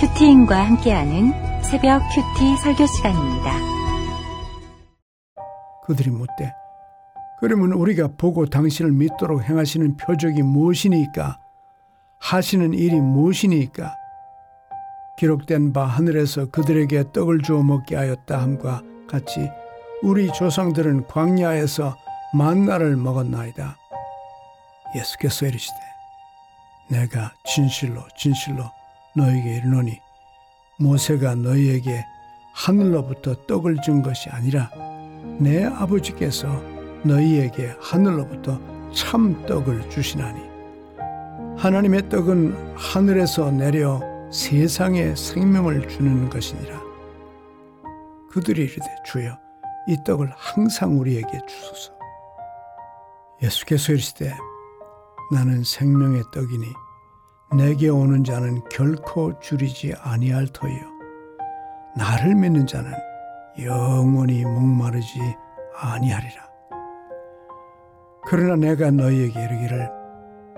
큐티인과 함께하는 새벽 큐티 설교 시간입니다. 그들이 묻되 그러면 우리가 보고 당신을 믿도록 행하시는 표적이 무엇이니까 하시는 일이 무엇이니까 기록된 바 하늘에서 그들에게 떡을 주어 먹게 하였다 함과 같이 우리 조상들은 광야에서 만나를 먹었나이다. 예수께서 이르시되 내가 진실로 진실로 너에게 이르노니 모세가 너희에게 하늘로부터 떡을 준 것이 아니라 내 아버지께서 너희에게 하늘로부터 참 떡을 주시나니 하나님의 떡은 하늘에서 내려 세상에 생명을 주는 것이니라. 그들이 이르되 주여 이 떡을 항상 우리에게 주소서. 예수께서 이르시되 나는 생명의 떡이니 내게 오는 자는 결코 줄이지 아니할 터이요. 나를 믿는 자는 영원히 목마르지 아니하리라. 그러나 내가 너희에게 이르기를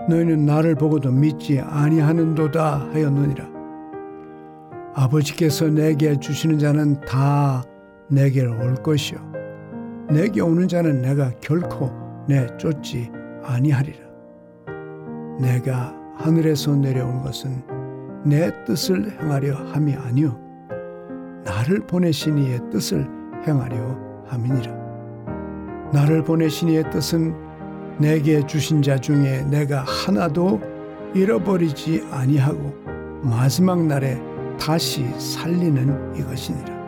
너희는 나를 보고도 믿지 아니하는도다 하였느니라. 아버지께서 내게 주시는 자는 다 내게로 올 것이요. 내게 오는 자는 내가 결코 내 쫓지 아니하리라. 내가 하늘에서 내려온 것은 내 뜻을 행하려 함이 아니요 나를 보내신 이의 뜻을 행하려 함이니라. 나를 보내신 이의 뜻은 내게 주신 자 중에 내가 하나도 잃어버리지 아니하고 마지막 날에 다시 살리는 이것이니라.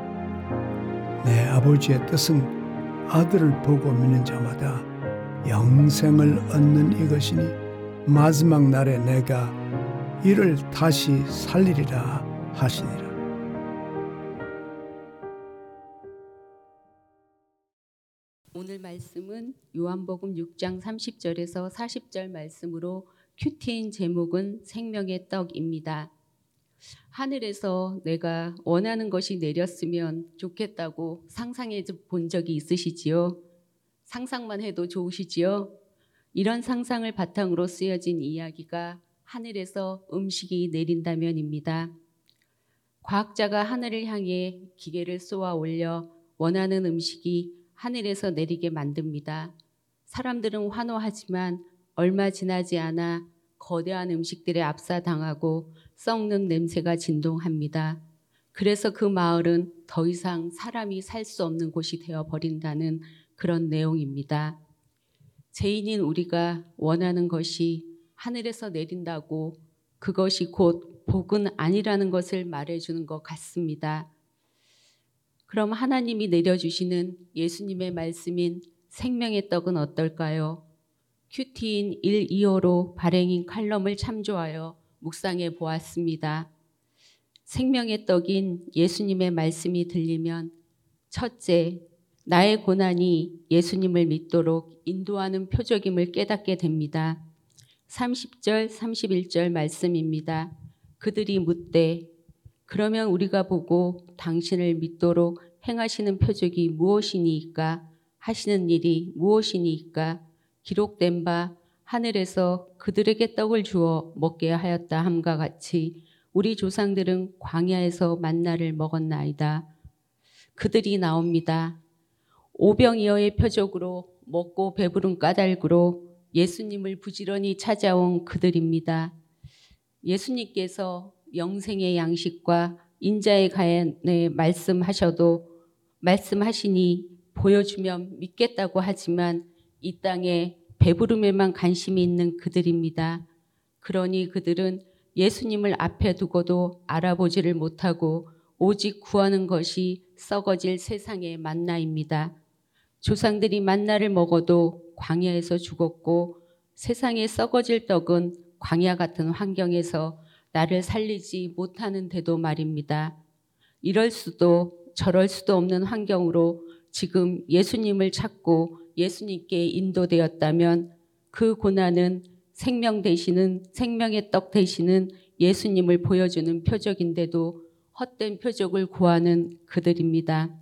내 아버지의 뜻은 아들을 보고 믿는 자마다 영생을 얻는 이것이니 마지막 날에 내가 이를 다시 살리리라 하시니라. 오늘 말씀은 요한복음 6장 30절에서 40절 말씀으로 큐티인 제목은 생명의 떡입니다. 하늘에서 내가 원하는 것이 내렸으면 좋겠다고 상상해 본 적이 있으시지요? 상상만 해도 좋으시지요? 이런 상상을 바탕으로 쓰여진 이야기가 하늘에서 음식이 내린다면입니다. 과학자가 하늘을 향해 기계를 쏘아 올려 원하는 음식이 하늘에서 내리게 만듭니다. 사람들은 환호하지만 얼마 지나지 않아 거대한 음식들에 압사당하고 썩는 냄새가 진동합니다. 그래서 그 마을은 더 이상 사람이 살 수 없는 곳이 되어 버린다는 그런 내용입니다. 죄인인 우리가 원하는 것이 하늘에서 내린다고 그것이 곧 복은 아니라는 것을 말해주는 것 같습니다. 그럼 하나님이 내려주시는 예수님의 말씀인 생명의 떡은 어떨까요? 큐티인 1, 2호로 발행인 칼럼을 참조하여 묵상해 보았습니다. 생명의 떡인 예수님의 말씀이 들리면 첫째, 나의 고난이 예수님을 믿도록 인도하는 표적임을 깨닫게 됩니다. 30절, 31절 말씀입니다. 그들이 묻되 그러면 우리가 보고 당신을 믿도록 행하시는 표적이 무엇이니까 하시는 일이 무엇이니까 기록된 바 하늘에서 그들에게 떡을 주어 먹게 하였다 함과 같이 우리 조상들은 광야에서 만나를 먹었나이다. 그들이 나옵니다. 오병이어의 표적으로 먹고 배부른 까닭으로 예수님을 부지런히 찾아온 그들입니다. 예수님께서 영생의 양식과 인자의 가연에 말씀하셔도 말씀하시니 보여주면 믿겠다고 하지만 이 땅에 배부름에만 관심이 있는 그들입니다. 그러니 그들은 예수님을 앞에 두고도 알아보지를 못하고 오직 구하는 것이 썩어질 세상의 만나입니다. 조상들이 만나를 먹어도 광야에서 죽었고 세상에 썩어질 떡은 광야 같은 환경에서 나를 살리지 못하는데도 말입니다. 이럴 수도 저럴 수도 없는 환경으로 지금 예수님을 찾고 예수님께 인도되었다면 그 고난은 생명 되시는 생명의 떡 되시는 예수님을 보여주는 표적인데도 헛된 표적을 구하는 그들입니다.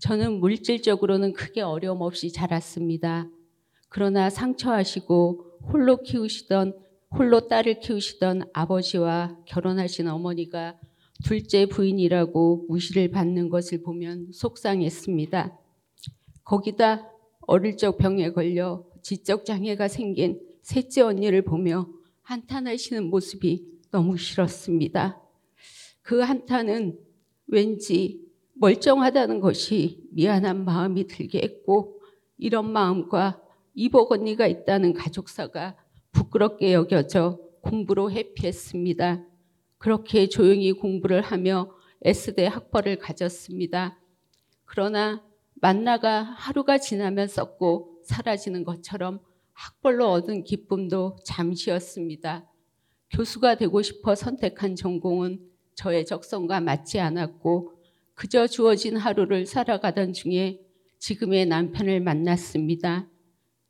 저는 물질적으로는 크게 어려움 없이 자랐습니다. 그러나 상처하시고 홀로 키우시던 홀로 딸을 키우시던 아버지와 결혼하신 어머니가 둘째 부인이라고 무시를 받는 것을 보면 속상했습니다. 거기다 어릴 적 병에 걸려 지적 장애가 생긴 셋째 언니를 보며 한탄하시는 모습이 너무 싫었습니다. 그 한탄은 왠지 멀쩡하다는 것이 미안한 마음이 들게 했고 이런 마음과 이복 언니가 있다는 가족사가 부끄럽게 여겨져 공부로 회피했습니다. 그렇게 조용히 공부를 하며 S대 학벌을 가졌습니다. 그러나 만나가 하루가 지나면 썩고 사라지는 것처럼 학벌로 얻은 기쁨도 잠시였습니다. 교수가 되고 싶어 선택한 전공은 저의 적성과 맞지 않았고 그저 주어진 하루를 살아가던 중에 지금의 남편을 만났습니다.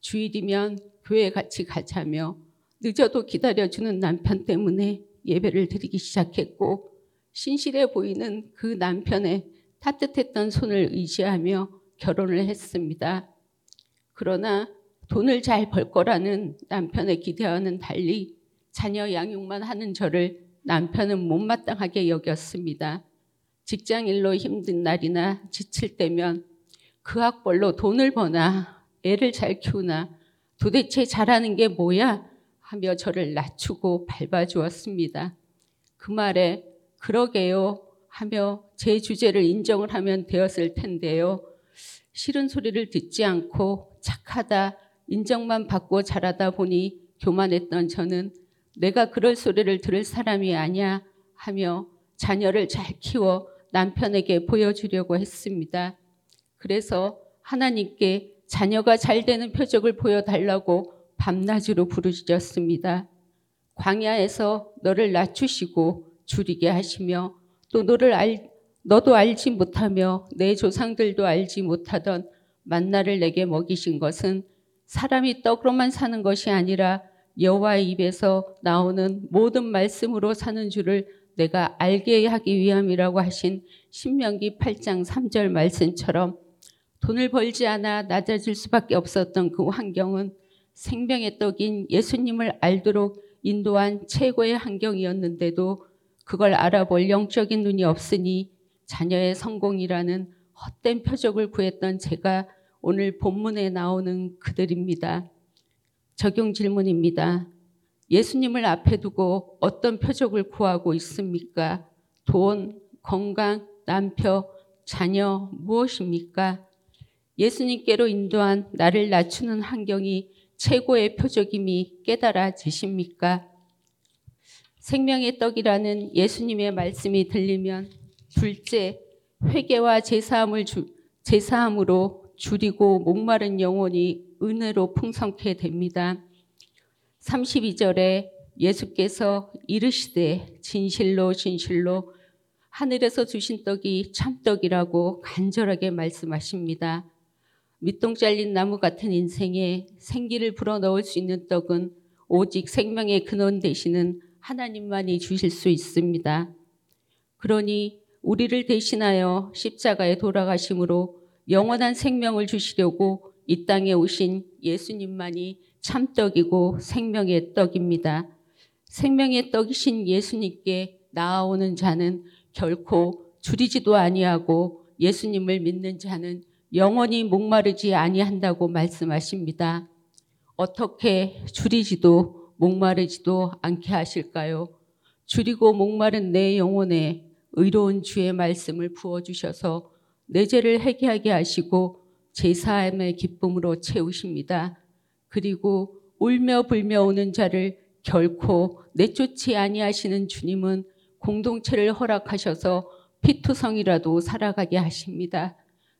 주일이면 교회 같이 가자며 늦어도 기다려주는 남편 때문에 예배를 드리기 시작했고 신실해 보이는 그 남편의 따뜻했던 손을 의지하며 결혼을 했습니다. 그러나 돈을 잘 벌 거라는 남편의 기대와는 달리 자녀 양육만 하는 저를 남편은 못마땅하게 여겼습니다. 직장 일로 힘든 날이나 지칠 때면 그 학벌로 돈을 버나 애를 잘 키우나 도대체 잘하는 게 뭐야 하며 저를 낮추고 밟아주었습니다. 그 말에 그러게요 하며 제 주제를 인정을 하면 되었을 텐데요. 싫은 소리를 듣지 않고 착하다 인정만 받고 자라다 보니 교만했던 저는 내가 그럴 소리를 들을 사람이 아니야 하며 자녀를 잘 키워 남편에게 보여주려고 했습니다. 그래서 하나님께 자녀가 잘 되는 표적을 보여달라고 밤낮으로 부르짖었습니다. 광야에서 너를 낮추시고 줄이게 하시며 또 너를 알, 너도 알지 못하며 내 조상들도 알지 못하던 만나를 내게 먹이신 것은 사람이 떡으로만 사는 것이 아니라 여호와의 입에서 나오는 모든 말씀으로 사는 줄을 내가 알게 하기 위함이라고 하신 신명기 8장 3절 말씀처럼 돈을 벌지 않아 낮아질 수밖에 없었던 그 환경은 생명의 떡인 예수님을 알도록 인도한 최고의 환경이었는데도 그걸 알아볼 영적인 눈이 없으니 자녀의 성공이라는 헛된 표적을 구했던 제가 오늘 본문에 나오는 그들입니다. 적용 질문입니다. 예수님을 앞에 두고 어떤 표적을 구하고 있습니까? 돈, 건강, 남편, 자녀 무엇입니까? 예수님께로 인도한 나를 낮추는 환경이 최고의 표적임이 깨달아지십니까? 생명의 떡이라는 예수님의 말씀이 들리면 둘째 회개와 제사함을 주, 제사함으로 줄이고 목마른 영혼이 은혜로 풍성케 됩니다. 32절에 예수께서 이르시되 진실로 진실로 하늘에서 주신 떡이 참떡이라고 간절하게 말씀하십니다. 밑동 잘린 나무 같은 인생에 생기를 불어넣을 수 있는 떡은 오직 생명의 근원 되시는 하나님만이 주실 수 있습니다. 그러니 우리를 대신하여 십자가에 돌아가심으로 영원한 생명을 주시려고 이 땅에 오신 예수님만이 참떡이고 생명의 떡입니다. 생명의 떡이신 예수님께 나아오는 자는 결코 줄이지도 아니하고 예수님을 믿는 자는 영원히 목마르지 아니한다고 말씀하십니다. 어떻게 줄이지도 목마르지도 않게 하실까요? 줄이고 목마른 내 영혼에 의로운 주의 말씀을 부어 주셔서 내 죄를 회개하게 하시고 제사함의 기쁨으로 채우십니다. 그리고 울며 불며 오는 자를 결코 내쫓지 아니하시는 주님은 공동체를 허락하셔서 피투성이라도 살아가게 하십니다.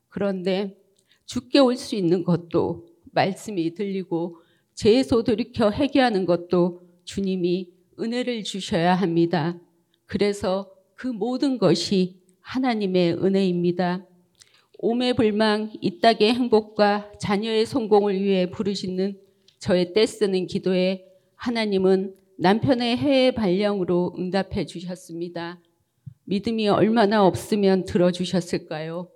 그런데 죽게 올 수 있는 것도 말씀이 들리고 죄에서 돌이켜 회개하는 것도 주님이 은혜를 주셔야 합니다. 그래서 그 모든 것이 하나님의 은혜입니다. 오매 불망 이 땅의 행복과 자녀의 성공을 위해 부르시는 저의 떼쓰는 기도에 하나님은 남편의 해외 발령으로 응답해 주셨습니다. 믿음이 얼마나 없으면 들어주셨을까요?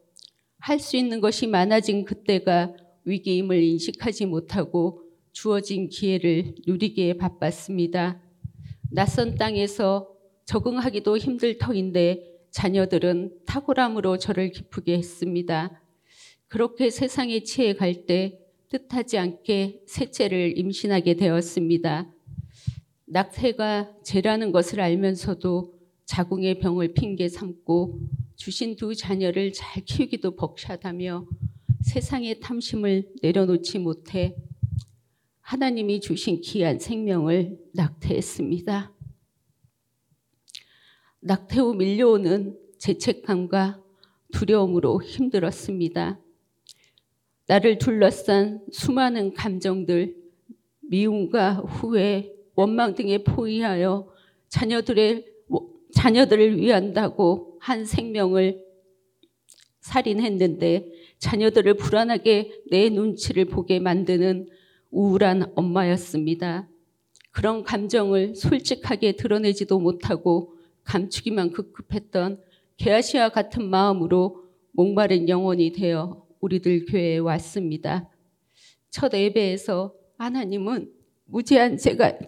할 수 있는 것이 많아진 그때가 위기임을 인식하지 못하고 주어진 기회를 누리기에 바빴습니다. 낯선 땅에서 적응하기도 힘들 터인데 자녀들은 탁월함으로 저를 기쁘게 했습니다. 그렇게 세상에 치해 갈 때 뜻하지 않게 셋째를 임신하게 되었습니다. 낙태가 죄라는 것을 알면서도 자궁의 병을 핑계 삼고 주신 두 자녀를 잘 키우기도 벅차다며 세상의 탐심을 내려놓지 못해 하나님이 주신 귀한 생명을 낙태했습니다. 낙태 후 밀려오는 죄책감과 두려움으로 힘들었습니다. 나를 둘러싼 수많은 감정들, 미움과 후회, 원망 등에 포위하여 자녀들의 자녀들을 위한다고 한 생명을 살인했는데 자녀들을 불안하게 내 눈치를 보게 만드는 우울한 엄마였습니다. 그런 감정을 솔직하게 드러내지도 못하고 감추기만 급급했던 게하시와 같은 마음으로 목마른 영혼이 되어 우리들 교회에 왔습니다. 첫 예배에서 하나님은 무죄한 제가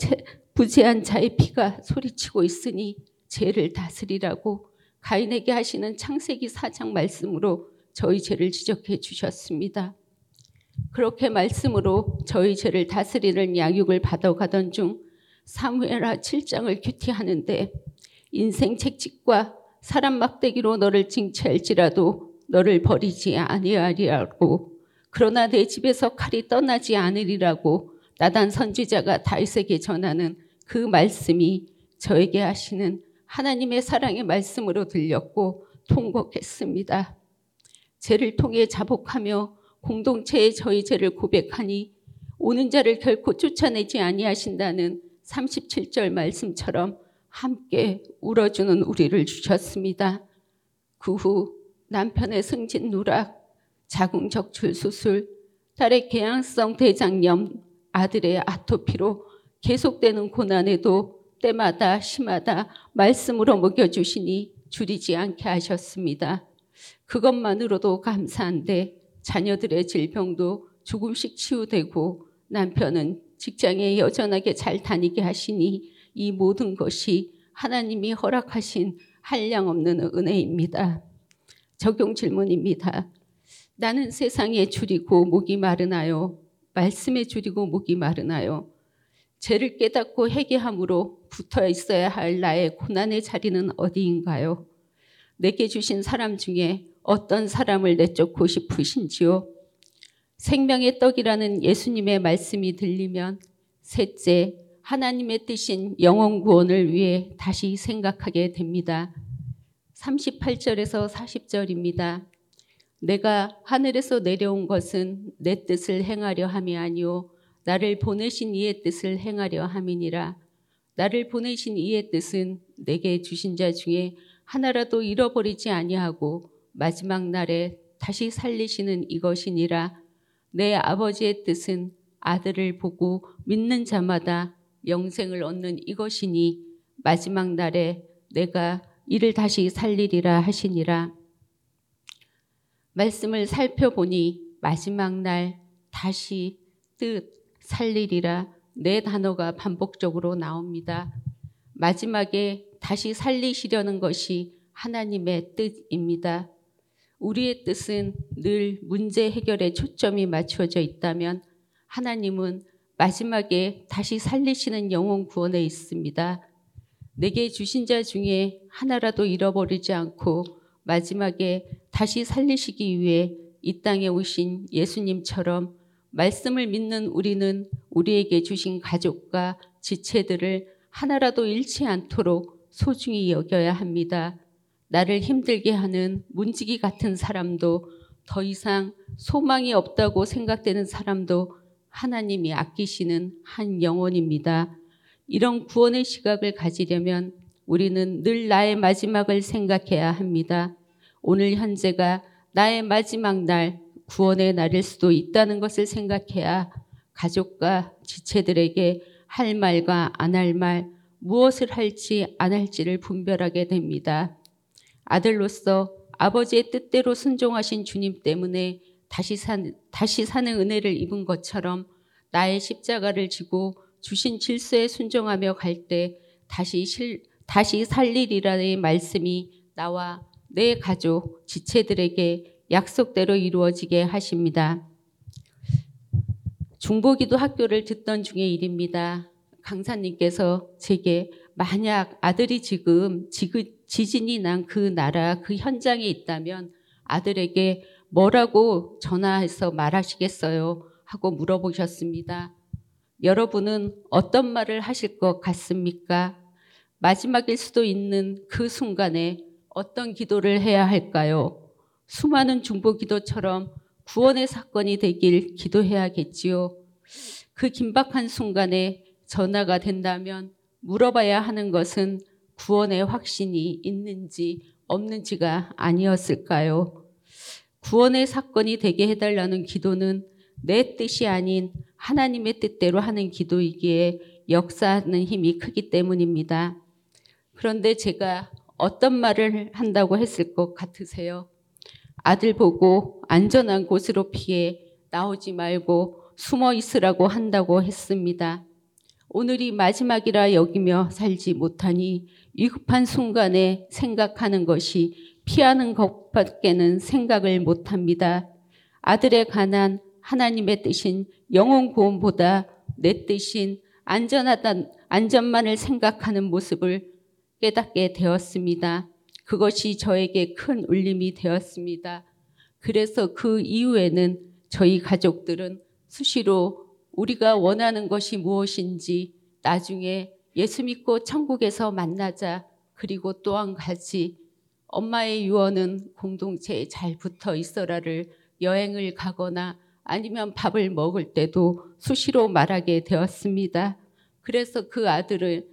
무죄한 자의 피가 소리치고 있으니 죄를 다스리라고 가인에게 하시는 창세기 4장 말씀으로 저희 죄를 지적해 주셨습니다. 그렇게 말씀으로 저희 죄를 다스리는 양육을 받아가던 중 사무엘하 7장을 큐티하는데 인생 책찍과 사람 막대기로 너를 징치할지라도 너를 버리지 아니하리라고 그러나 내 집에서 칼이 떠나지 않으리라고 나단 선지자가 다윗에게 전하는 그 말씀이 저에게 하시는 하나님의 사랑의 말씀으로 들렸고 통곡했습니다. 죄를 통해 자복하며 공동체에 저희 죄를 고백하니 오는 자를 결코 쫓아내지 아니하신다는 37절 말씀처럼 함께 울어주는 우리를 주셨습니다. 그 후 남편의 승진 누락, 자궁 적출 수술, 딸의 개양성 대장염, 아들의 아토피로 계속되는 고난에도 때마다 심하다 말씀으로 먹여주시니 줄이지 않게 하셨습니다. 그것만으로도 감사한데 자녀들의 질병도 조금씩 치유되고 남편은 직장에 여전하게 잘 다니게 하시니 이 모든 것이 하나님이 허락하신 한량 없는 은혜입니다. 적용 질문입니다. 나는 세상에 줄이고 목이 마르나요? 말씀에 줄이고 목이 마르나요? 죄를 깨닫고 회개함으로 붙어 있어야 할 나의 고난의 자리는 어디인가요? 내게 주신 사람 중에 어떤 사람을 내쫓고 싶으신지요? 생명의 떡이라는 예수님의 말씀이 들리면 셋째, 하나님의 뜻인 영원 구원을 위해 다시 생각하게 됩니다. 38절에서 40절입니다. 내가 하늘에서 내려온 것은 내 뜻을 행하려 함이 아니요 나를 보내신 이의 뜻을 행하려 함이니라. 나를 보내신 이의 뜻은 내게 주신 자 중에 하나라도 잃어버리지 아니하고 마지막 날에 다시 살리시는 이것이니라. 내 아버지의 뜻은 아들을 보고 믿는 자마다 영생을 얻는 이것이니 마지막 날에 내가 이를 다시 살리리라 하시니라. 말씀을 살펴보니 마지막 날 다시 뜻 살리리라 네 단어가 반복적으로 나옵니다. 마지막에 다시 살리시려는 것이 하나님의 뜻입니다. 우리의 뜻은 늘 문제 해결에 초점이 맞추어져 있다면 하나님은 마지막에 다시 살리시는 영혼 구원에 있습니다. 내게 주신 자 중에 하나라도 잃어버리지 않고 마지막에 다시 살리시기 위해 이 땅에 오신 예수님처럼 말씀을 믿는 우리는 우리에게 주신 가족과 지체들을 하나라도 잃지 않도록 소중히 여겨야 합니다. 나를 힘들게 하는 문지기 같은 사람도 더 이상 소망이 없다고 생각되는 사람도 하나님이 아끼시는 한 영혼입니다. 이런 구원의 시각을 가지려면 우리는 늘 나의 마지막을 생각해야 합니다. 오늘 현재가 나의 마지막 날, 구원의 날일 수도 있다는 것을 생각해야 가족과 지체들에게 할 말과 안 할 말, 무엇을 할지 안 할지를 분별하게 됩니다. 아들로서 아버지의 뜻대로 순종하신 주님 때문에 다시 산, 다시 사는 은혜를 입은 것처럼 나의 십자가를 지고 주신 질서에 순종하며 갈 때 다시 실, 다시 살리리라의 말씀이 나와 내 가족, 지체들에게 약속대로 이루어지게 하십니다. 중보기도 학교를 듣던 중의 일입니다. 강사님께서 제게 만약 아들이 지금 지진이 난 그 나라 그 현장에 있다면 아들에게 뭐라고 전화해서 말하시겠어요? 하고 물어보셨습니다. 여러분은 어떤 말을 하실 것 같습니까? 마지막일 수도 있는 그 순간에 어떤 기도를 해야 할까요? 수많은 중보 기도처럼 구원의 사건이 되길 기도해야겠지요. 그 긴박한 순간에 전화가 된다면 물어봐야 하는 것은 구원의 확신이 있는지 없는지가 아니었을까요? 구원의 사건이 되게 해달라는 기도는 내 뜻이 아닌 하나님의 뜻대로 하는 기도이기에 역사하는 힘이 크기 때문입니다. 그런데 제가 어떤 말을 한다고 했을 것 같으세요? 아들 보고 안전한 곳으로 피해 나오지 말고 숨어 있으라고 한다고 했습니다. 오늘이 마지막이라 여기며 살지 못하니 위급한 순간에 생각하는 것이 피하는 것밖에는 생각을 못합니다. 아들에 관한 하나님의 뜻인 영혼 구원보다 내 뜻인 안전하다, 안전만을 생각하는 모습을 깨닫게 되었습니다. 그것이 저에게 큰 울림이 되었습니다. 그래서 그 이후에는 저희 가족들은 수시로 우리가 원하는 것이 무엇인지 나중에 예수 믿고 천국에서 만나자 그리고 또한 가지 엄마의 유언은 공동체에 잘 붙어 있어라를 여행을 가거나 아니면 밥을 먹을 때도 수시로 말하게 되었습니다. 그래서 그 아들을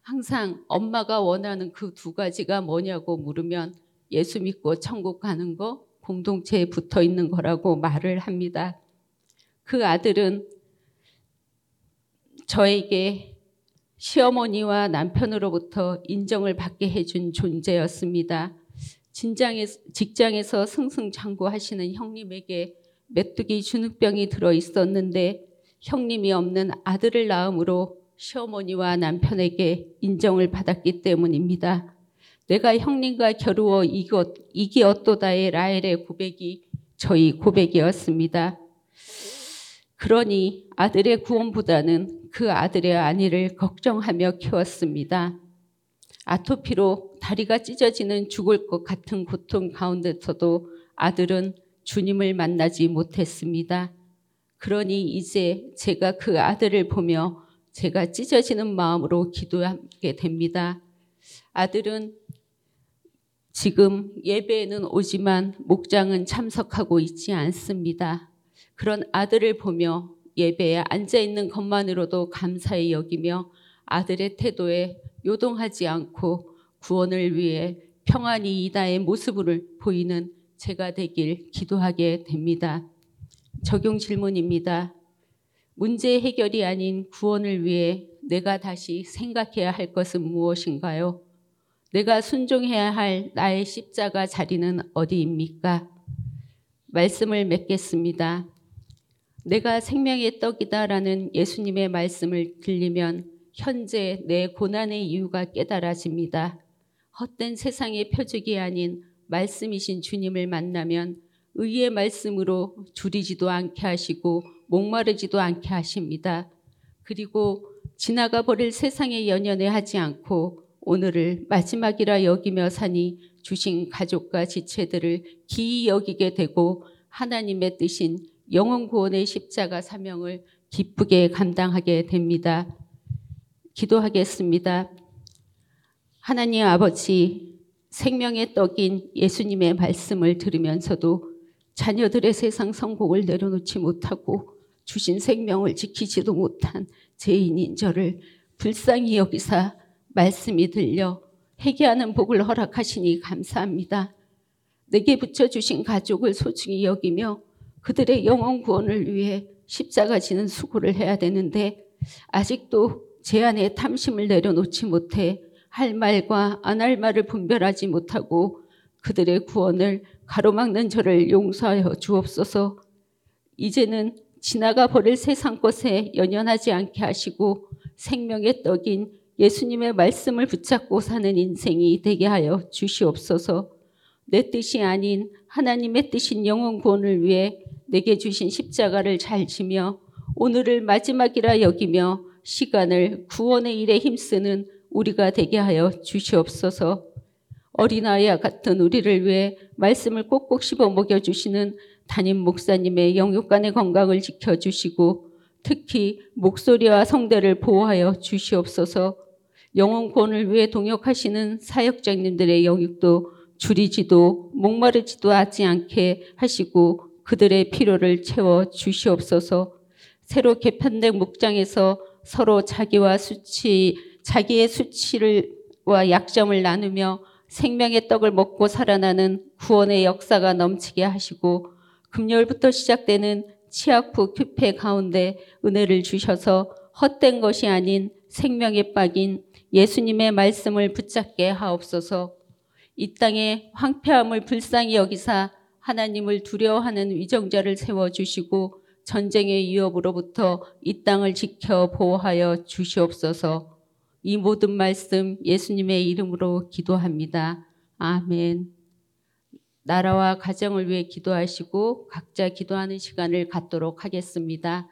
항상 엄마가 원하는 그 두 가지가 뭐냐고 물으면 예수 믿고 천국 가는 거, 공동체에 붙어 있는 거라고 말을 합니다. 그 아들은 저에게 시어머니와 남편으로부터 인정을 받게 해준 존재였습니다. 진장에, 직장에서 승승장구하시는 형님에게 메뚜기 주눅병이 들어 있었는데 형님이 없는 아들을 낳음으로 시어머니와 남편에게 인정을 받았기 때문입니다. 내가 형님과 겨루어 이기었도다의 라헬의 고백이 저희 고백이었습니다. 그러니 아들의 구원보다는 그 아들의 안위를 걱정하며 키웠습니다. 아토피로 다리가 찢어지는 죽을 것 같은 고통 가운데서도 아들은 주님을 만나지 못했습니다. 그러니 이제 제가 그 아들을 보며 제가 찢어지는 마음으로 기도하게 됩니다. 아들은 지금 예배에는 오지만 목장은 참석하고 있지 않습니다. 그런 아들을 보며 예배에 앉아 있는 것만으로도 감사히 여기며 아들의 태도에 요동하지 않고 구원을 위해 평안히 이다의 모습을 보이는 제가 되길 기도하게 됩니다. 적용 질문입니다. 문제 해결이 아닌 구원을 위해 내가 다시 생각해야 할 것은 무엇인가요? 내가 순종해야 할 나의 십자가 자리는 어디입니까? 말씀을 맺겠습니다. 내가 생명의 떡이다라는 예수님의 말씀을 들리면 현재 내 고난의 이유가 깨달아집니다. 헛된 세상의 표적이 아닌 말씀이신 주님을 만나면 의의 말씀으로 줄이지도 않게 하시고 목마르지도 않게 하십니다. 그리고 지나가 버릴 세상에 연연해 하지 않고 오늘을 마지막이라 여기며 사니 주신 가족과 지체들을 기이 여기게 되고 하나님의 뜻인 영원 구원의 십자가 사명을 기쁘게 감당하게 됩니다. 기도하겠습니다. 하나님 아버지, 생명의 떡인 예수님의 말씀을 들으면서도 자녀들의 세상 성공을 내려놓지 못하고 주신 생명을 지키지도 못한 죄인인 저를 불쌍히 여기사 말씀이 들려 회개하는 복을 허락하시니 감사합니다. 내게 붙여주신 가족을 소중히 여기며 그들의 영원 구원을 위해 십자가 지는 수고를 해야 되는데 아직도 제 안에 탐심을 내려놓지 못해 할 말과 안 할 말을 분별하지 못하고 그들의 구원을 가로막는 저를 용서하여 주옵소서 이제는 지나가 버릴 세상 것에 연연하지 않게 하시고 생명의 떡인 예수님의 말씀을 붙잡고 사는 인생이 되게 하여 주시옵소서. 내 뜻이 아닌 하나님의 뜻인 영혼 구원을 위해 내게 주신 십자가를 잘 지며 오늘을 마지막이라 여기며 시간을 구원의 일에 힘쓰는 우리가 되게 하여 주시옵소서. 어린아이와 같은 우리를 위해 말씀을 꼭꼭 씹어 먹여 주시는 담임 목사님의 영육간의 건강을 지켜 주시고 특히 목소리와 성대를 보호하여 주시옵소서 영혼권을 위해 동역하시는 사역장님들의 영육도 줄이지도 목마르지도 하지 않게 하시고 그들의 필요를 채워 주시옵소서. 새로 개편된 목장에서 서로 자기와 수치, 자기의 수치를와 약점을 나누며 생명의 떡을 먹고 살아나는 구원의 역사가 넘치게 하시고 금요일부터 시작되는 치아프 큐페 가운데 은혜를 주셔서 헛된 것이 아닌 생명에 빠긴 예수님의 말씀을 붙잡게 하옵소서 이 땅에 황폐함을 불쌍히 여기사 하나님을 두려워하는 위정자를 세워주시고 전쟁의 위협으로부터 이 땅을 지켜 보호하여 주시옵소서 이 모든 말씀 예수님의 이름으로 기도합니다. 아멘. 나라와 가정을 위해 기도하시고 각자 기도하는 시간을 갖도록 하겠습니다.